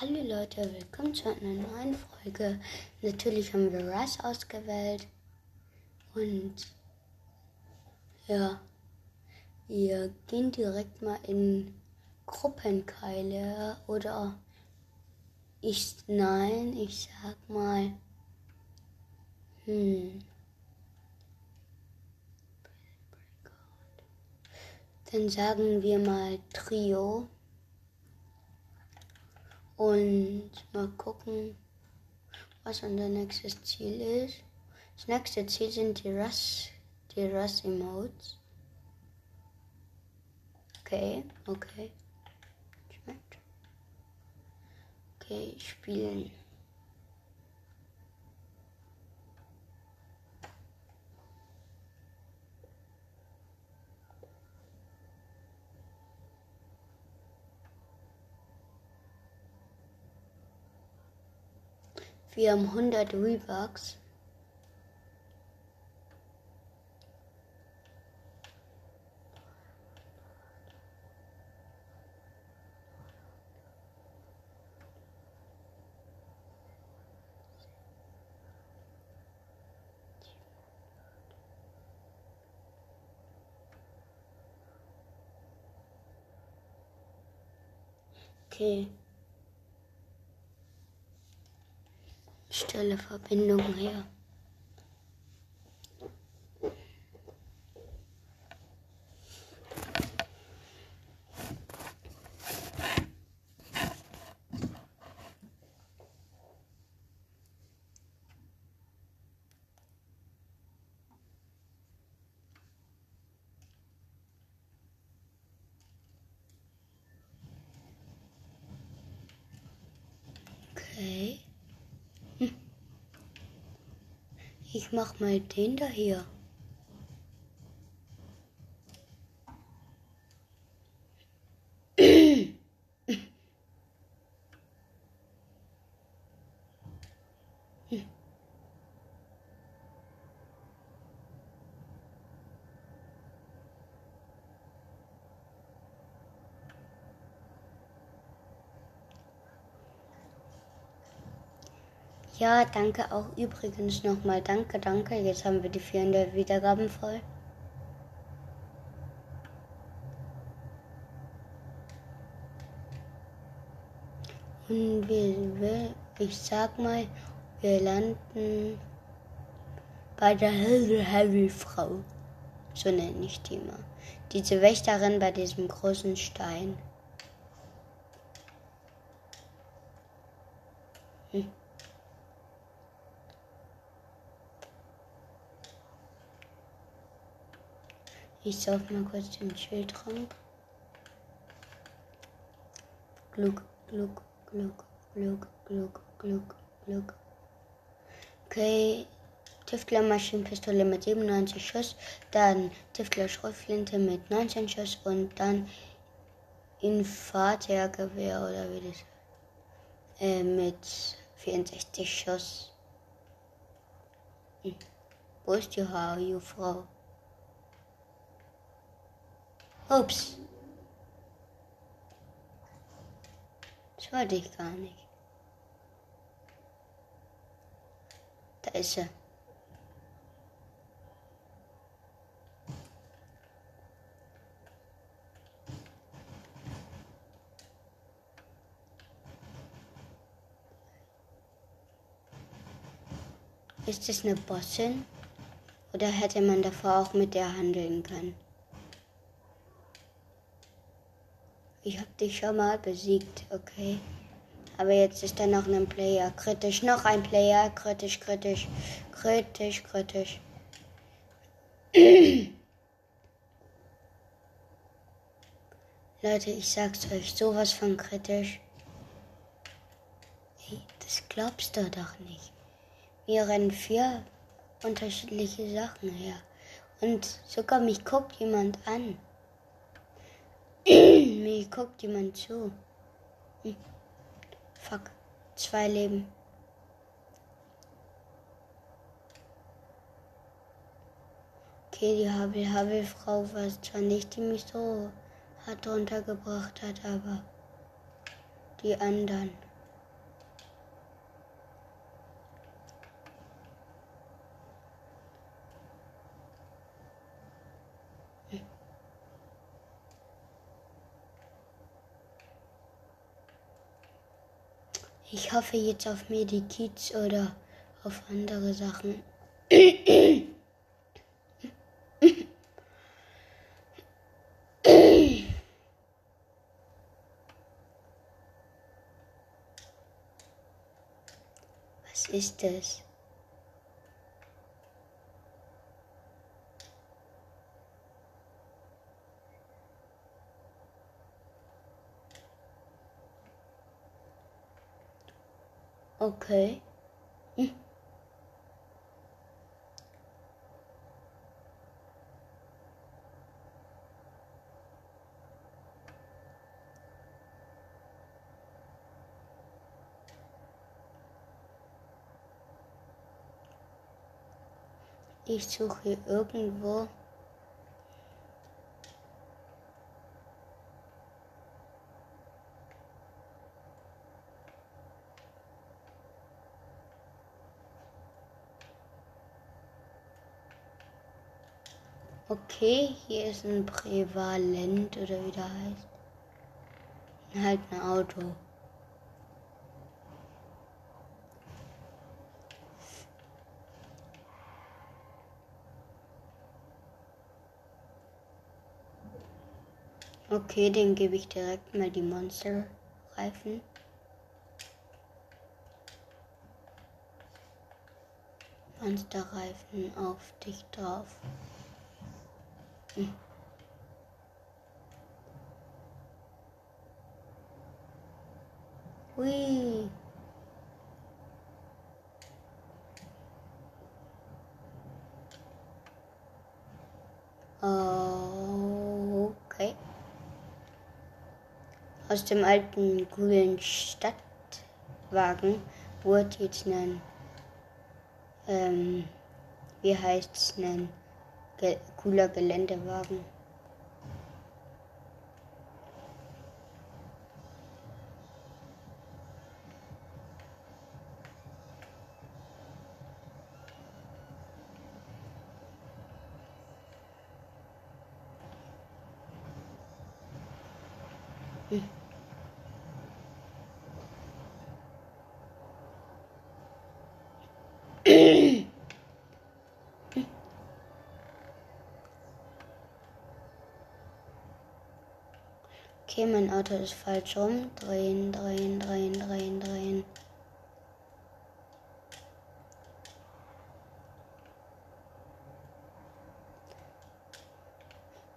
Hallo Leute, willkommen zu einer neuen Folge. Natürlich haben wir Russ ausgewählt. Und ja, wir gehen direkt mal in Gruppenkeile oder ich, nein, ich sag mal, hm. Dann sagen wir mal Trio. Und mal gucken, was unser nächstes Ziel ist. Das nächste Ziel sind die Russ, die Russ Emotes. Okay, okay. Okay, spielen. Wir haben 100 Rebucks. Okay. Stelle Verbindung her. Okay. Ich mach mal den da hier. Ja, danke auch übrigens nochmal. Danke, danke. Jetzt haben wir die 400 Wiedergaben voll. Und wir, ich sag mal, wir landen bei der Heavy Frau. So nenne ich die mal. Diese Wächterin bei diesem großen Stein. Ich sauf mal kurz den Schildtrank. Gluck, gluck, gluck, gluck, gluck, gluck, gluck. Okay. Tiftler Maschinenpistole mit 97 Schuss, dann Tiftler Schrotflinte mit 19 Schuss und dann Infantergewehr oder wie das äh, mit 64 Schuss. Hm. Wo ist die Haarjungfrau? Ups. Das wollte ich gar nicht. Da ist sie. Ist es eine Bossin? Oder hätte man davor auch mit der handeln können? Ich hab dich schon mal besiegt, okay. Aber jetzt ist da noch ein Player. Kritisch, noch ein Player. Kritisch, kritisch. Kritisch, kritisch. Leute, ich sag's euch, sowas von kritisch. Hey, das glaubst du doch nicht. Wir rennen vier unterschiedliche Sachen her. Und sogar mich guckt jemand an. Mir guckt jemand zu. Hm. Fuck. Zwei Leben. Okay, die Habel-Habel-Frau war zwar nicht, die mich so hart runtergebracht hat, aber die anderen. Ich hoffe jetzt auf Medikits oder auf andere Sachen. Was ist das? Okay. Hm. Ich suche irgendwo Okay, hier ist ein Prävalent oder wie der heißt. Halt ein Auto. Okay, den gebe ich direkt mal die Monster-Reifen. Monsterreifen auf dich drauf. Hm. Hui. Okay. Aus dem alten grünen Stadtwagen wurde jetzt ein, ähm, wie heißt es, ein cooler Geländewagen. Okay, mein Auto ist falsch rum. Drehen, drehen, drehen, drehen, drehen.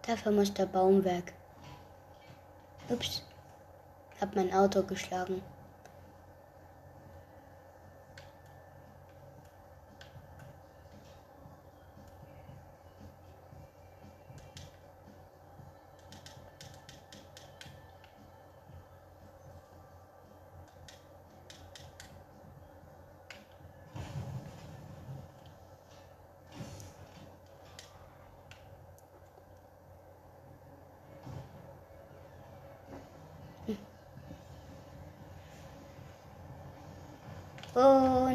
Dafür muss der Baum weg. Ups. Hab mein Auto geschlagen.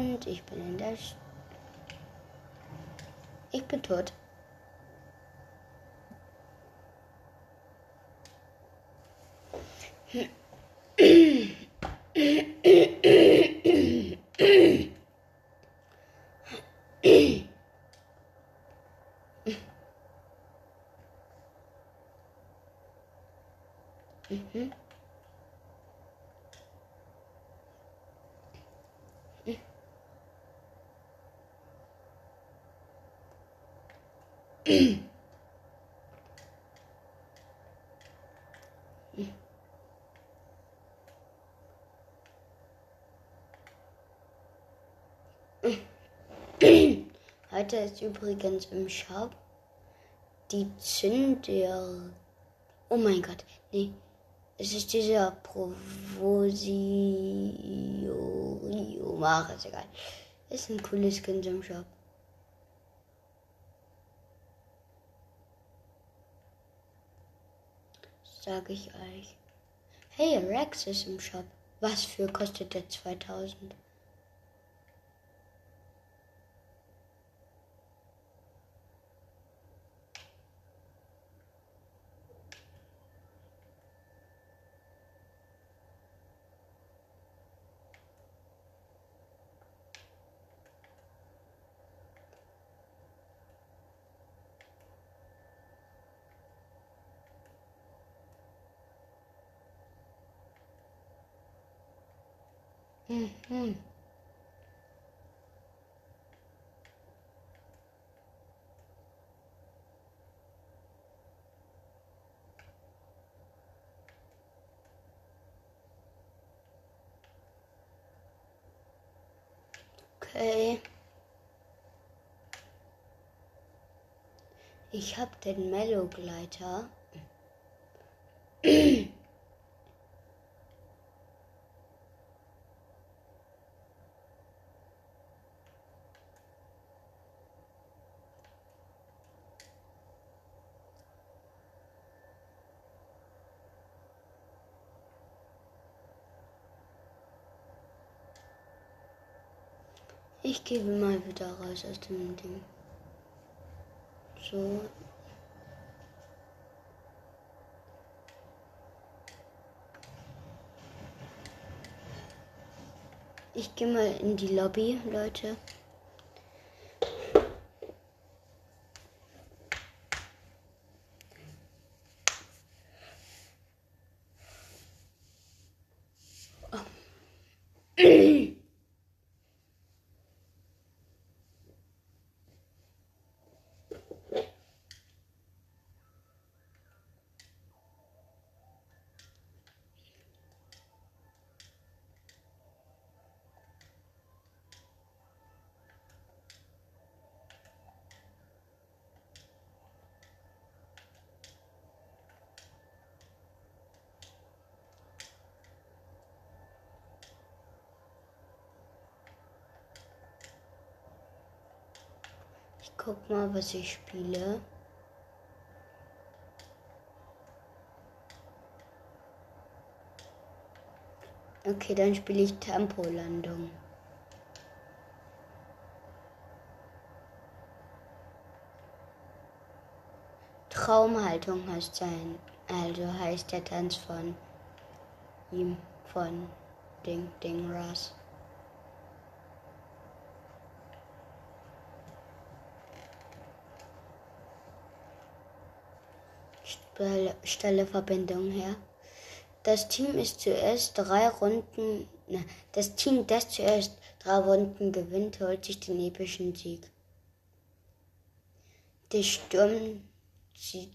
Und ich bin in der... Sch ich bin tot. Heute ist übrigens im Shop die Zünder. Oh mein Gott, nee. Es ist dieser Provosio. Mach ist egal. Ist ein cooles Kind im Shop. Sage ich euch. Hey, Rex ist im Shop. Was für kostet der 2000? Mhm. Okay. Ich habe den Mellow-Gleiter. Ich gebe mal wieder raus aus dem Ding. So. Ich gehe mal in die Lobby, Leute. Ich guck mal, was ich spiele. Okay, dann spiele ich Tempolandung. Traumhaltung heißt sein, also heißt der Tanz von ihm, von Ding Ding Ras. Stelle Verbindung her. Das Team ist zuerst drei Runden, ne, das Team, das zuerst drei Runden gewinnt, holt sich den epischen Sieg. Der Sturm zieht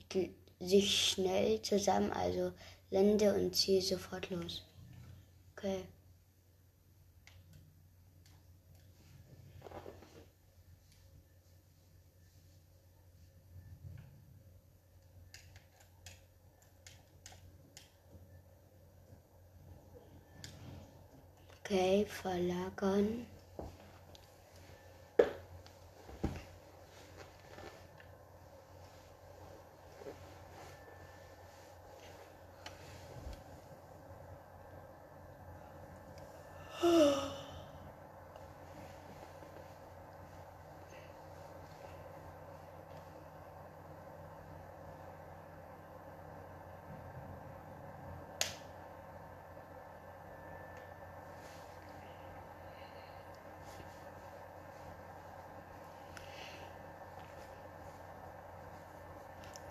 sich schnell zusammen, also lande und ziehe sofort los. Okay. Okay, verlagern.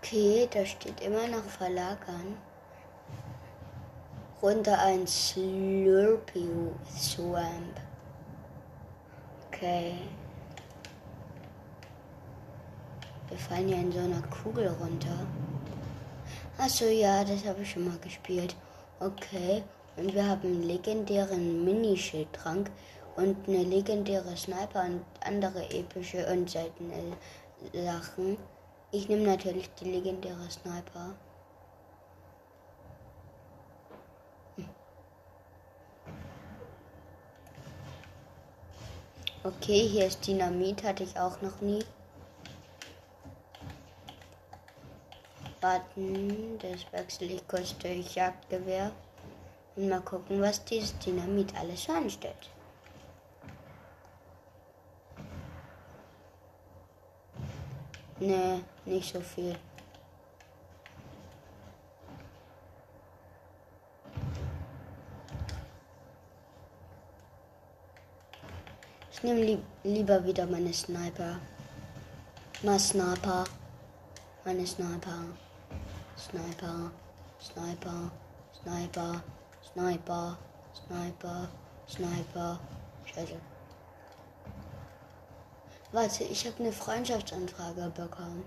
Okay, da steht immer noch verlagern. Runter ein Slurpee Swamp. Okay. Wir fallen ja in so einer Kugel runter. Achso, ja, das habe ich schon mal gespielt. Okay. Und wir haben einen legendären Minischildtrank und eine legendäre Sniper und andere epische und seltene Sachen. Ich nehme natürlich die legendäre Sniper. Okay, hier ist Dynamit, hatte ich auch noch nie. Warten, das wechsle ich kurz durch Jagdgewehr. Und mal gucken, was dieses Dynamit alles anstellt. Nee, nicht so viel. Ich nehme lieb lieber wieder meine Sniper. Mal Sniper. Meine Sniper. Sniper. Sniper. Sniper. Sniper. Sniper. Sniper. Scheiße. Warte, ich habe eine Freundschaftsanfrage bekommen.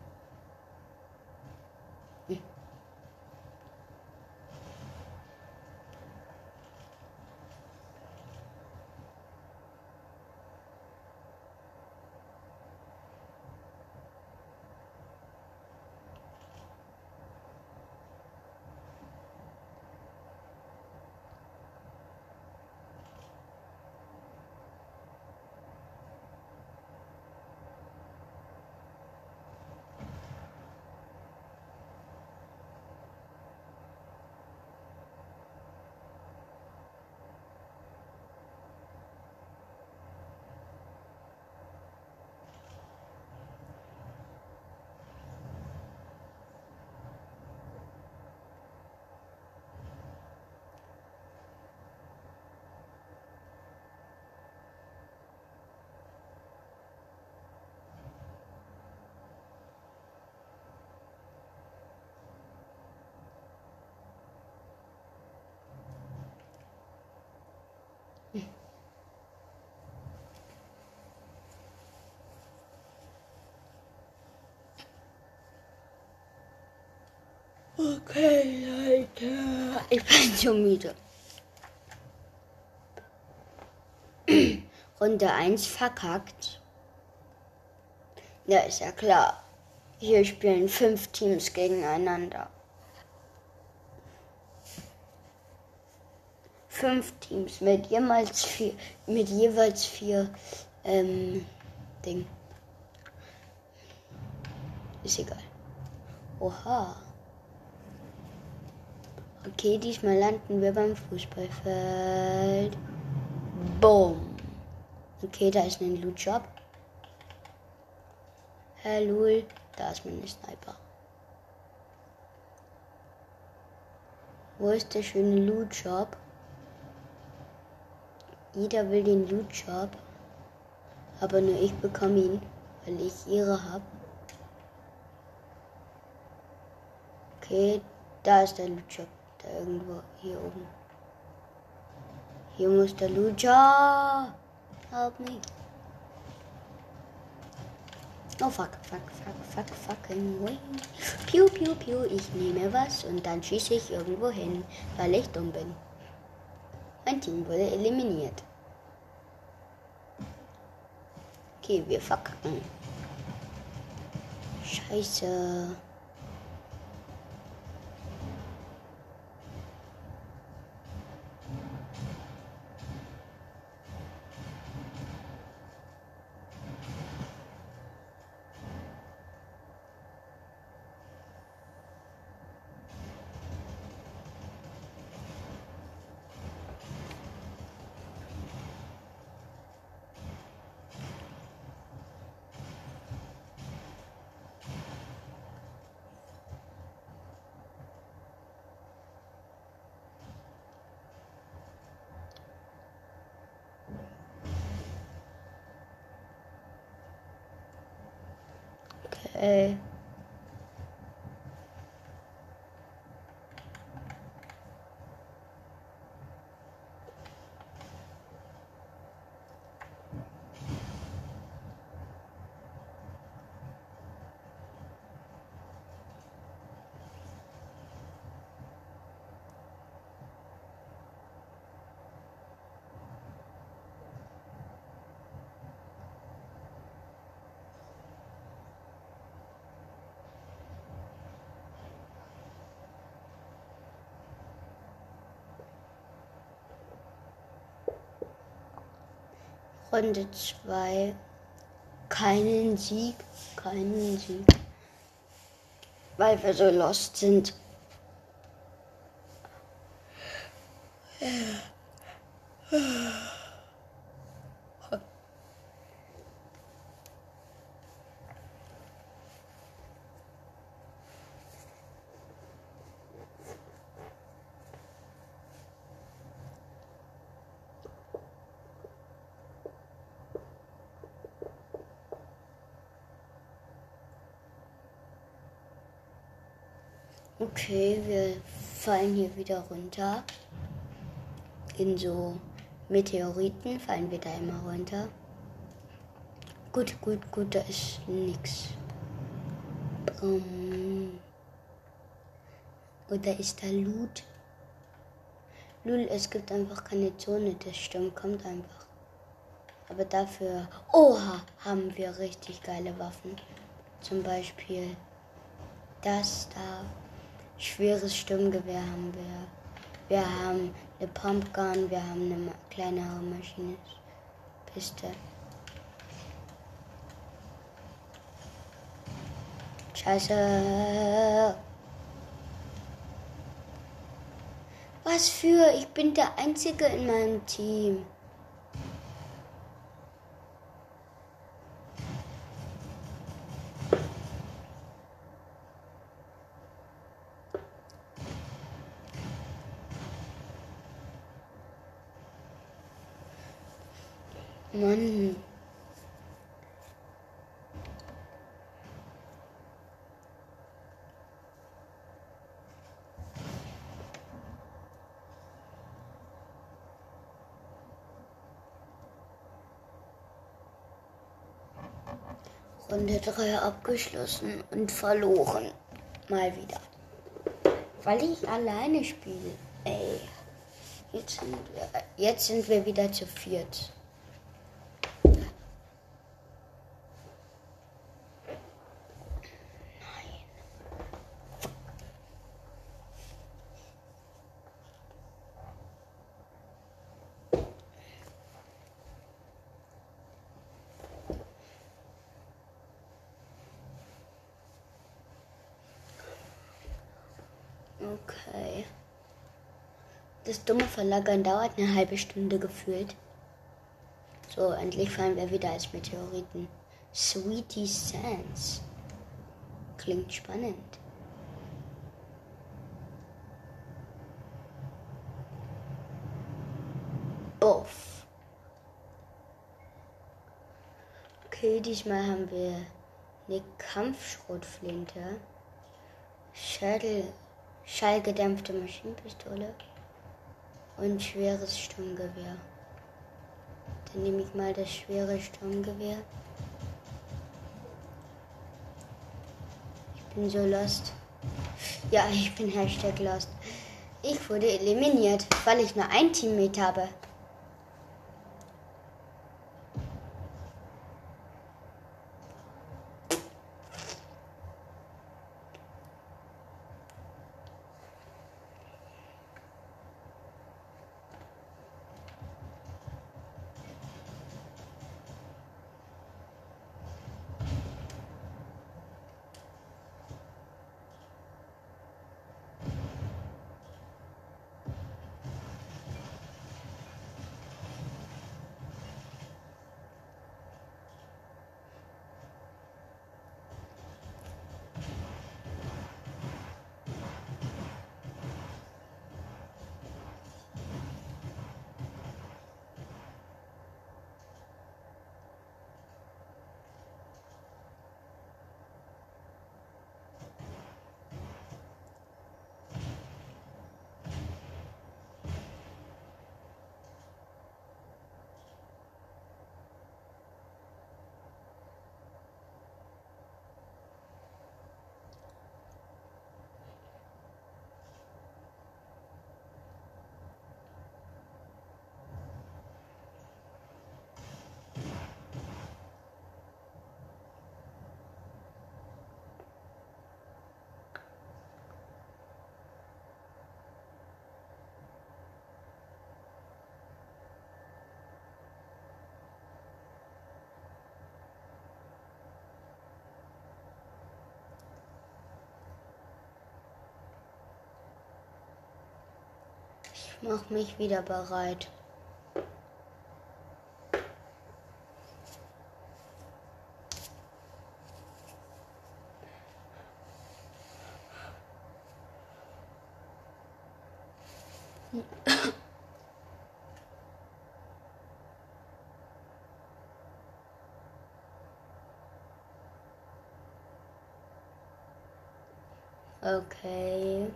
Okay, Leute. Ich bin schon müde. Runde 1 verkackt. Ja, ist ja klar. Hier spielen fünf Teams gegeneinander. Fünf Teams mit jeweils vier, mit jeweils vier ähm, Ding. Ist egal. Oha. Okay, diesmal landen wir beim Fußballfeld. Boom. Okay, da ist ein Loot-Job. Hallo, da ist mein Sniper. Wo ist der schöne Loot-Job? Jeder will den Loot-Job. Aber nur ich bekomme ihn, weil ich ihre habe. Okay, da ist der Loot-Job da irgendwo hier oben. Hier muss der Lucha. Help me. Oh fuck, fuck, fuck, fuck, fucking way. Piu, piu, piu, ich nehme was und dann schieße ich irgendwo hin, weil ich dumm bin. Mein Team wurde eliminiert. Okay, wir verkacken. Scheiße. Runde 2 keinen Sieg, keinen Sieg, weil wir so lost sind. Okay, wir fallen hier wieder runter in so Meteoriten fallen wir da immer runter. Gut, gut, gut, da ist nix. Um, oder ist da Loot? Lul, es gibt einfach keine Zone, das stimmt, kommt einfach. Aber dafür, oha, haben wir richtig geile Waffen. Zum Beispiel das da. Schweres Sturmgewehr haben wir. Wir haben eine Pumpgun, wir haben eine kleinere Maschine. Piste. Scheiße. Was für? Ich bin der Einzige in meinem Team. Mann. Runde 3 abgeschlossen und verloren. Mal wieder. Weil ich alleine spiele. Ey. Jetzt sind wir, jetzt sind wir wieder zu viert. Okay. Das dumme Verlagern dauert eine halbe Stunde gefühlt. So, endlich fallen wir wieder als Meteoriten. Sweetie Sands. Klingt spannend. Buff. Okay, diesmal haben wir eine Kampfschrotflinte. Schädel schallgedämpfte Maschinenpistole und schweres Sturmgewehr. Dann nehme ich mal das schwere Sturmgewehr. Ich bin so lost. Ja, ich bin Hashtag lost. Ich wurde eliminiert, weil ich nur ein Teammate habe. Mach mich wieder bereit. Okay.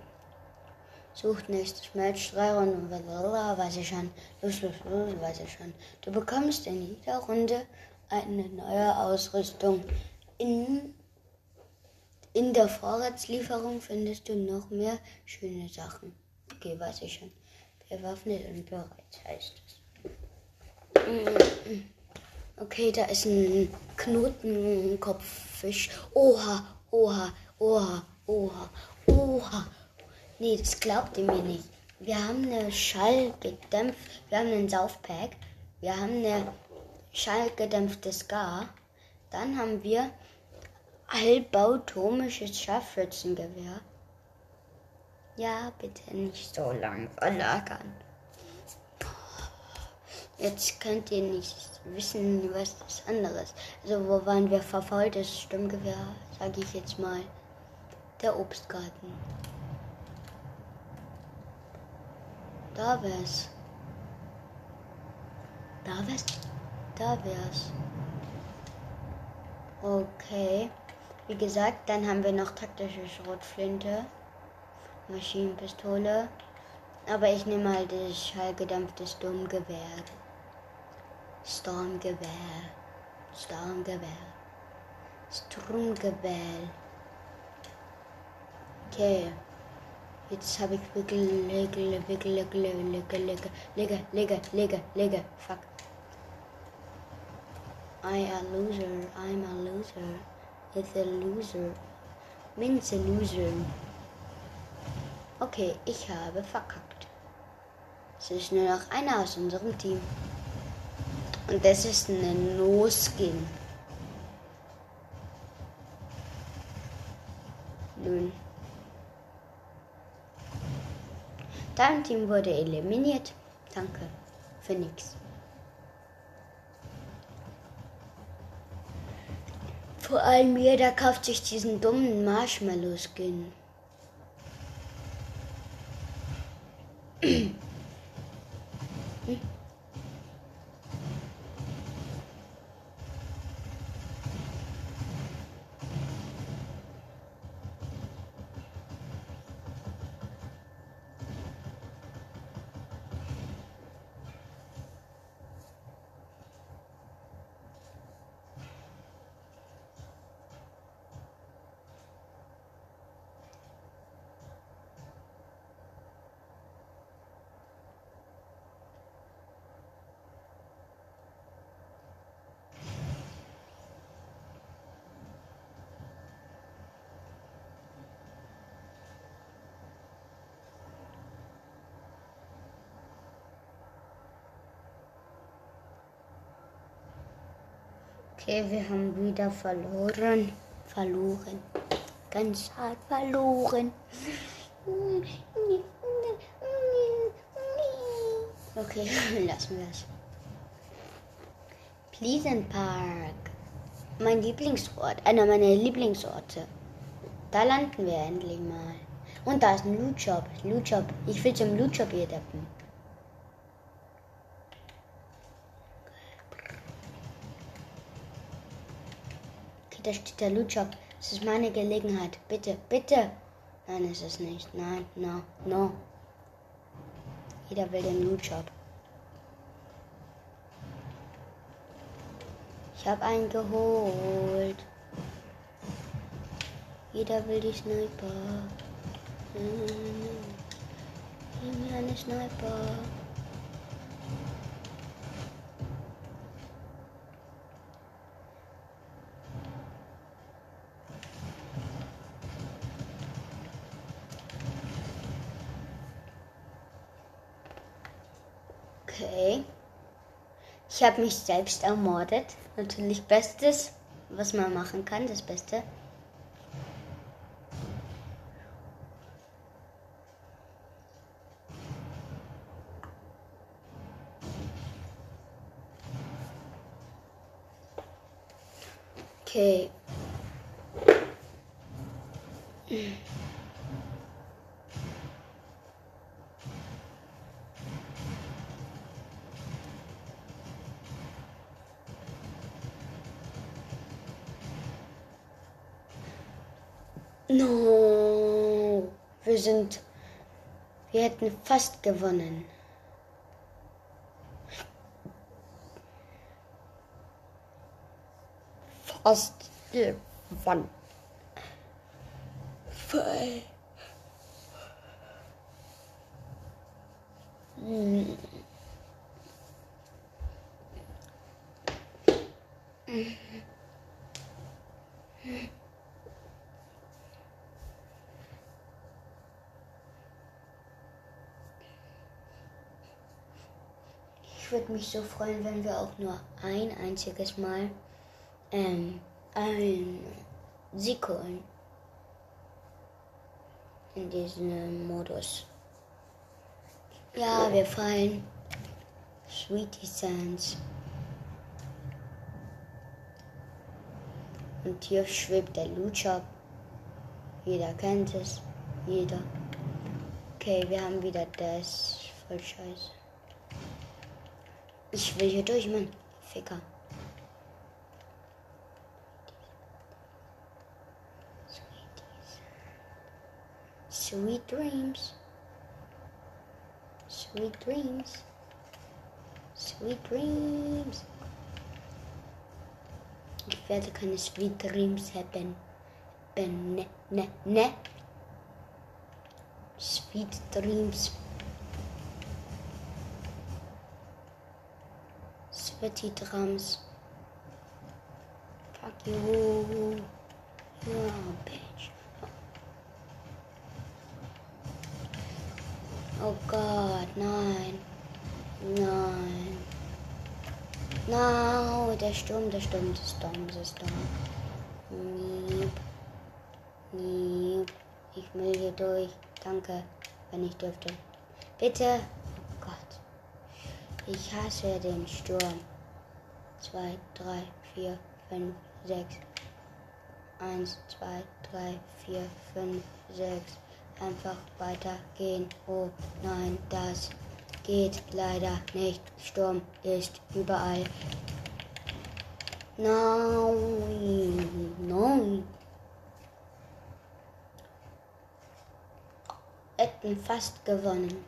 Sucht nächstes Match, drei Runden, blablabla, weiß ich schon. Los, los, los, weiß ich schon. Du bekommst in jeder Runde eine neue Ausrüstung. In, in der Vorratslieferung findest du noch mehr schöne Sachen. Okay, weiß ich schon. Bewaffnet und bereit heißt es. Okay, da ist ein Knotenkopffisch. Oha, oha, oha, oha, oha. Nee, das glaubt ihr mir nicht. Wir haben eine schallgedämpft, wir haben einen Saufpack, wir haben eine schallgedämpfte Scar, dann haben wir halbautomisches Scharfschützengewehr. Ja, bitte nicht so lang verlagern. Jetzt könnt ihr nicht wissen, was das andere ist. Also wo waren wir verfault? Das Stimmgewehr, sage ich jetzt mal. Der Obstgarten. Da wär's. Da wär's. Da wär's. Okay. Wie gesagt, dann haben wir noch taktische Schrotflinte, Maschinenpistole. Aber ich nehme mal das schallgedämpfte Sturmgewehr. Stormgewehr. Stormgewehr. Stromgewehr. Okay. Jetzt habe ich Wickel, Wickel, Wickel, Wickel, Wickel, Wickel, Ligge, Ligge, Ligge, Ligge. Fuck. I a loser. I'm a loser. It's a loser. Means a loser. Okay, ich habe verkackt. Es ist nur noch einer aus unserem Team. Und das ist eine No-Skin. Nun. Dein Team wurde eliminiert. Danke für nix. Vor allem jeder kauft sich diesen dummen Marshmallow-Skin. Okay, wir haben wieder verloren. Verloren. Ganz hart verloren. Okay, lassen wir es. Pleasant Park. Mein Lieblingsort. Einer meiner Lieblingsorte. Da landen wir endlich mal. Und da ist ein Loot Shop. Loot Shop. Ich will zum Loot Shop hier deppen. Da steht der Lootshop. Es ist meine Gelegenheit. Bitte, bitte. Nein, ist es nicht. Nein, no, no. Jeder will den Lootshop. Ich habe einen geholt. Jeder will die Sniper. Gib mir eine Sniper. Okay. Ich habe mich selbst ermordet. Natürlich Bestes, was man machen kann, das Beste. Sind. Wir hätten fast gewonnen. Fast gewonnen. Voll. Ich würde mich so freuen, wenn wir auch nur ein einziges Mal ähm, einen Sieg holen. In diesem Modus. Ja, wir fallen. Sweetie Sands. Und hier schwebt der Lucha. Jeder kennt es. Jeder. Okay, wir haben wieder das. Voll scheiße. Ich will hier durch, Mann. Ficker. Sweet dreams. Sweet dreams. Sweet dreams. Ich werde keine Sweet Dreams haben. Ben, ne, ne, ne. Sweet Dreams. Sweaty Drums. Fuck you. You bitch. Oh Gott, nein. Nein. No, der Sturm, der Sturm, der Sturm, der Sturm. Niep. Niep. Ich will hier durch. Danke, wenn ich dürfte. Bitte. Oh Gott. Ich hasse den Sturm. Zwei, drei, vier, fünf, sechs. Eins, zwei, drei, vier, fünf, sechs. Einfach weitergehen. Oh nein, das geht leider nicht. Sturm ist überall. Nein, nein. Hätten fast gewonnen.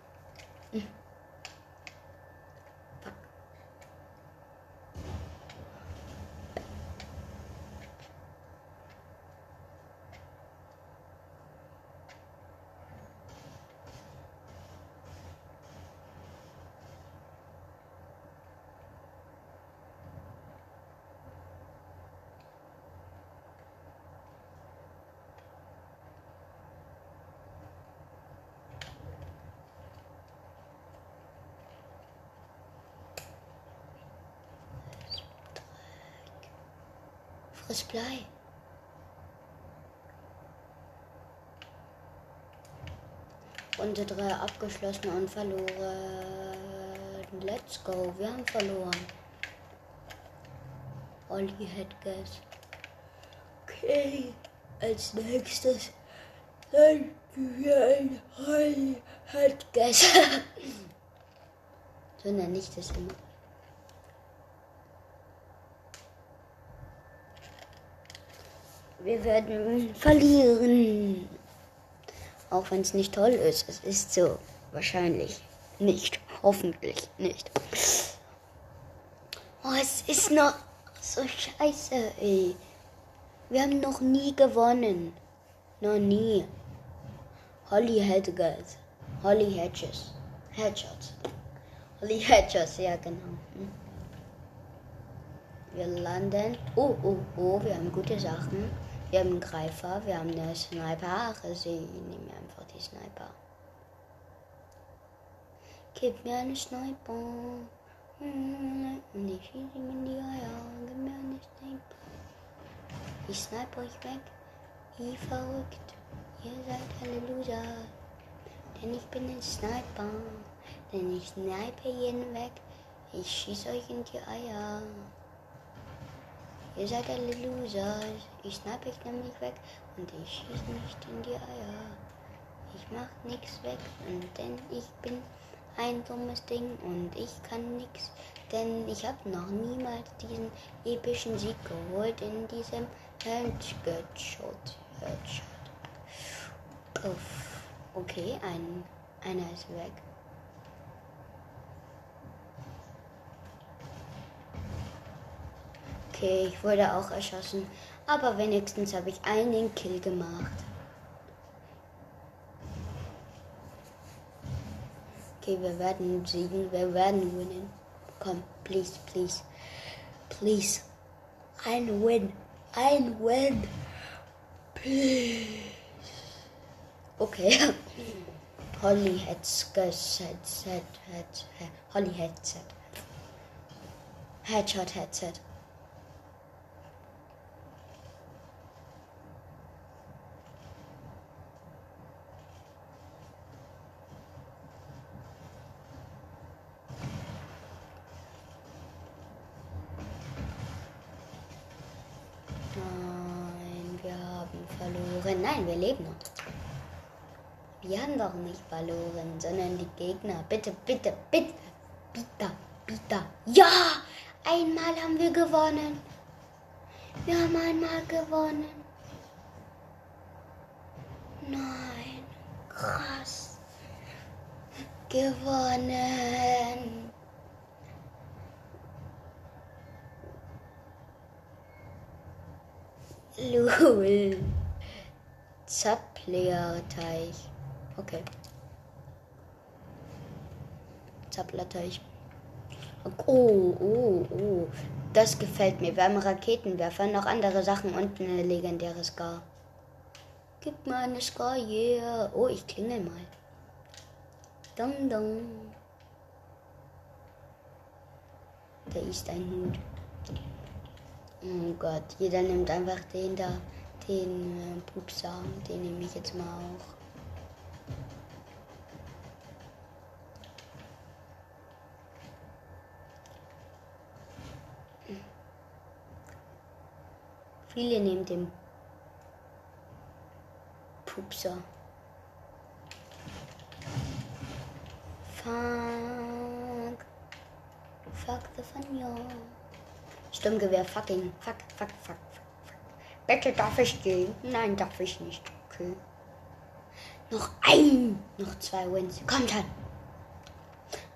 Blei. Runde 3 abgeschlossen und verloren. Let's go. Wir haben verloren. Olli Headgas. Okay. Als nächstes dann wir ein Olli Headgas. so nenne ich das immer. Wir werden verlieren. Auch wenn es nicht toll ist. Es ist so. Wahrscheinlich nicht. Hoffentlich nicht. Oh, es ist noch so scheiße, ey. Wir haben noch nie gewonnen. Noch nie. Holly Hedges. Holly Hedges. Hedges. Holly Hedges, ja genau. Hm. Wir landen. Oh, oh, oh, wir haben gute Sachen. Wir haben einen Greifer, wir haben eine Sniper. Also ich nehme einfach die Sniper. Gib mir eine Sniper. Und ich schieße ihm in die Eier. Gib mir eine Sniper. Ich snipe euch weg. Wie verrückt. Ihr seid alle Loser. Denn ich bin ein Sniper. Denn ich snipe jeden weg. Ich schieße euch in die Eier. Ihr seid alle Loser. Ich schnapp euch nämlich weg und ich schieße nicht in die Eier. Ich mach nix weg, und denn ich bin ein dummes Ding und ich kann nix, denn ich habe noch niemals diesen epischen Sieg geholt in diesem Headshot. Headshot. Uff. Okay, ein, Einer ist weg. Okay, ich wurde auch erschossen. Aber wenigstens habe ich einen Kill gemacht. Okay, wir werden siegen. Wir werden gewinnen. Komm, please, please. Please. Ein Win. Ein Win. Please. Okay. Holly Headset. Headset. Headset. Holly Headset. Headshot Headset. Nein, wir haben verloren. Nein, wir leben noch. Wir haben doch nicht verloren, sondern die Gegner. Bitte, bitte, bitte. Bitte, bitte. Ja! Einmal haben wir gewonnen. Wir haben einmal gewonnen. Nein, krass. Gewonnen. Lul. Zapplerteich. Okay. Zapplerteich. Oh, oh, oh. Das gefällt mir. Wir haben Raketenwerfer, noch andere Sachen und eine legendäre Scar. Gib mir eine Scar, yeah. Oh, ich klingel mal. Dong, dong. Da ist ein Hund. Oh Gott, jeder nimmt einfach den da, den äh, Pupser. Den nehme ich jetzt mal auch. Viele nehmen den Pupser. Fuck. Fuck the fun, ja. Sturmgewehr, fucking. Fuck, fuck, fuck, fuck, fuck. Bitte darf ich gehen? Nein, darf ich nicht. Okay. Noch ein. Noch zwei Wins. Komm schon.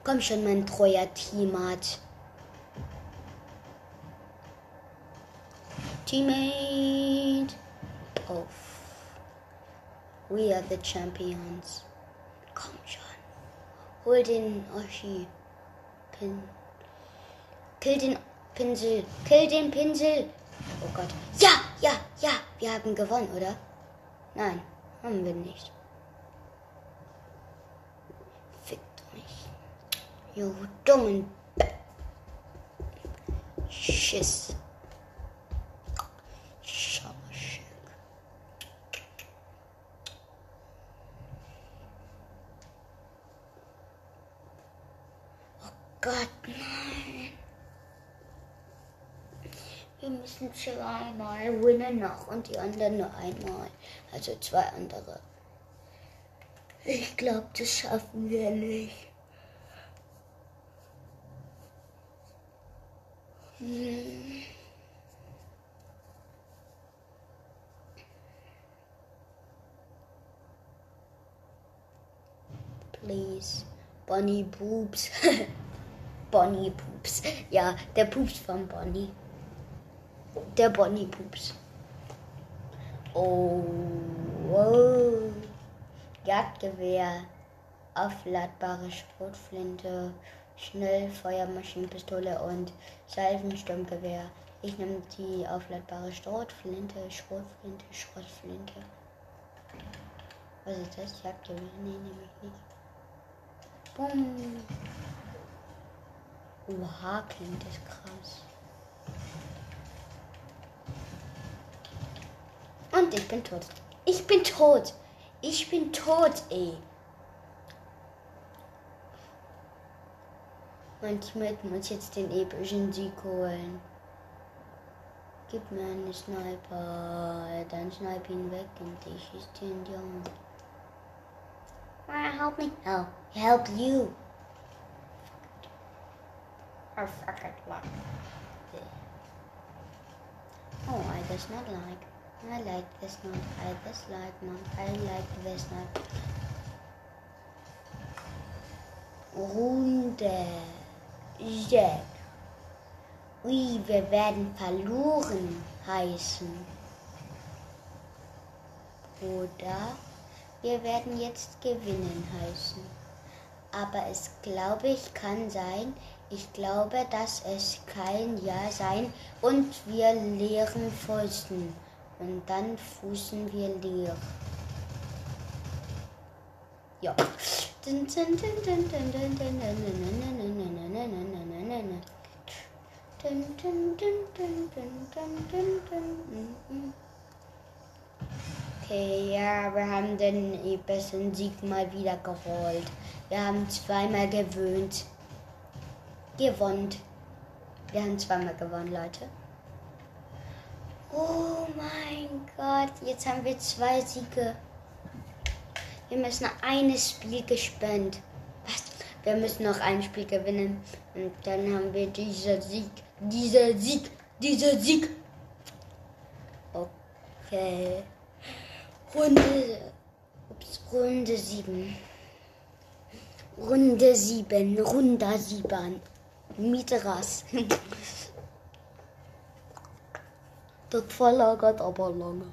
Komm schon, mein treuer Teammate. Teammate. Off. We are the champions. Komm schon. Hol den Oshi. Pin. Kill den Pinsel. Kill den Pinsel. Oh Gott. Ja, ja, ja. Wir haben gewonnen, oder? Nein, haben wir nicht. Fickt mich. Jo, dummen. Schiss. Schauerschick. Oh Gott, nein. Wir müssen zweimal winnen noch und die anderen nur einmal. Also zwei andere. Ich glaube, das schaffen wir nicht. Hm. Please. Bonnie Poops. Bonnie Poops. Ja, der Poops von Bonnie. Der Bonnie Pups. Oh, wow. Jagdgewehr, aufladbare Schrotflinte, Schnellfeuermaschinenpistole und Salvensturmgewehr. Ich nehme die aufladbare Schrotflinte, Schrotflinte, Schrotflinte. Was ist das? Jagdgewehr? Nee, nehme ich nicht. Bumm. Oha, klingt das krass. Und ich bin tot. Ich bin tot. Ich bin tot, ey. Mein Teammate muss jetzt den epischen Sieg holen. Gib mir einen Sniper. Dann snipe ihn weg und ich schieße den Hand. Help me. Oh, help you. Oh, fuck it. Like. Oh, I does not like. I like this not. I dislike not. I like this not. Runde. Jack. Ui, wir werden verloren heißen. Oder wir werden jetzt gewinnen heißen. Aber es glaube ich kann sein, ich glaube, dass es kein Ja sein und wir leeren Pfosten. Und dann fußen wir leer. Ja. Okay, ja, wir haben den epischen Sieg mal wieder geholt. Wir haben zweimal gewöhnt. Gewonnen. Wir haben zweimal gewonnen, Leute. Oh mein Gott, jetzt haben wir zwei Siege. Wir müssen ein Spiel gespannt. Was? Wir müssen noch ein Spiel gewinnen. Und dann haben wir dieser Sieg. Dieser Sieg. Dieser Sieg. Okay. Runde. Ups, Runde 7. Runde 7. Runde 7. Mitras. das verlagert aber lange.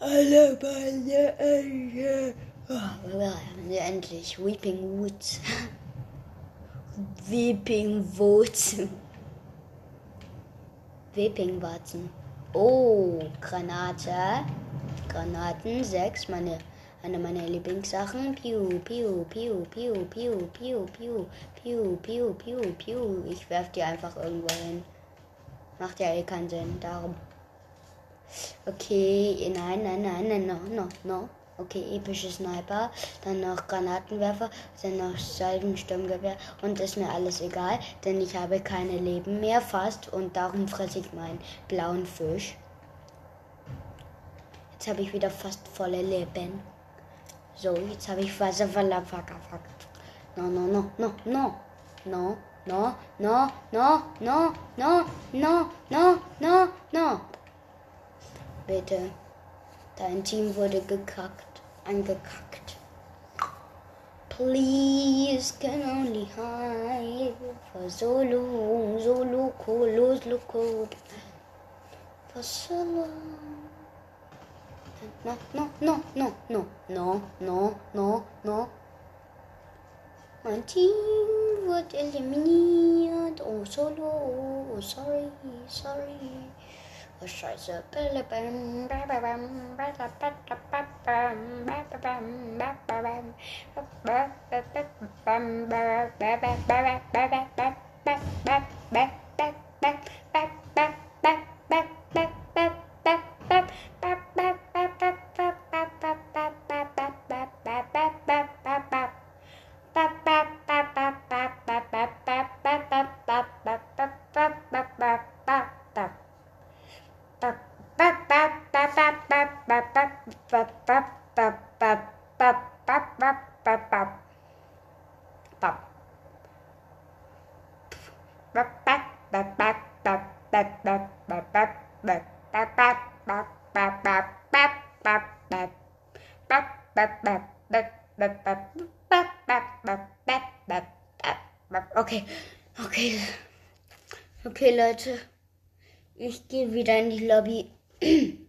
Alle meine Enge. Oh, endlich. Weeping Woods. Weeping Woods. Weeping Watson. Oh, Granate. Granaten 6. Meine, eine meiner Lieblingssachen. Piu, piu, piu, piu, piu, piu, piu, piu, piu, piu, piu. Ich werf die einfach irgendwo hin. Macht ja eh keinen Sinn. Darum. Okay, nein, nein, nein, nein, no, no, no. Okay, epische Sniper, dann noch Granatenwerfer, dann noch Salvensturmgewehr und ist mir alles egal, denn ich habe keine Leben mehr fast und darum fresse ich meinen blauen Fisch. Jetzt habe ich wieder fast volle Leben. So, jetzt habe ich Wasser verlappt. No, no, no, no, no, no, no, no, no, no, no, no, no, no, no. Bitte. Dein Team wurde gekackt. Angekackt. Please can only hide for so long, so loco, los loco. For so long. No, no, no, no, no, no, no, no, no. Mein Team wird eliminiert. Oh, solo. Oh, sorry, sorry. Oh, scheiße. Okay, Leute. Ich gehe wieder in die Lobby.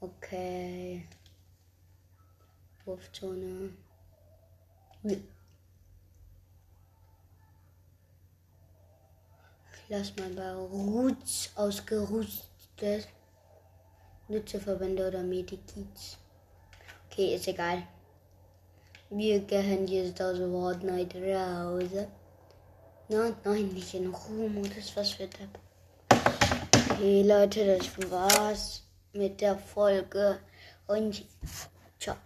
Okay. Wurfzone. Ich lass mal bei Roots ausgerüstet. Nützeverbände oder Medikits. Okay, ist egal. Wir gehen jetzt aus dem Fortnite raus. Nein, nein, nicht in Ruhemodus, was wird da? Okay, Leute, das war's mit der Folge. Und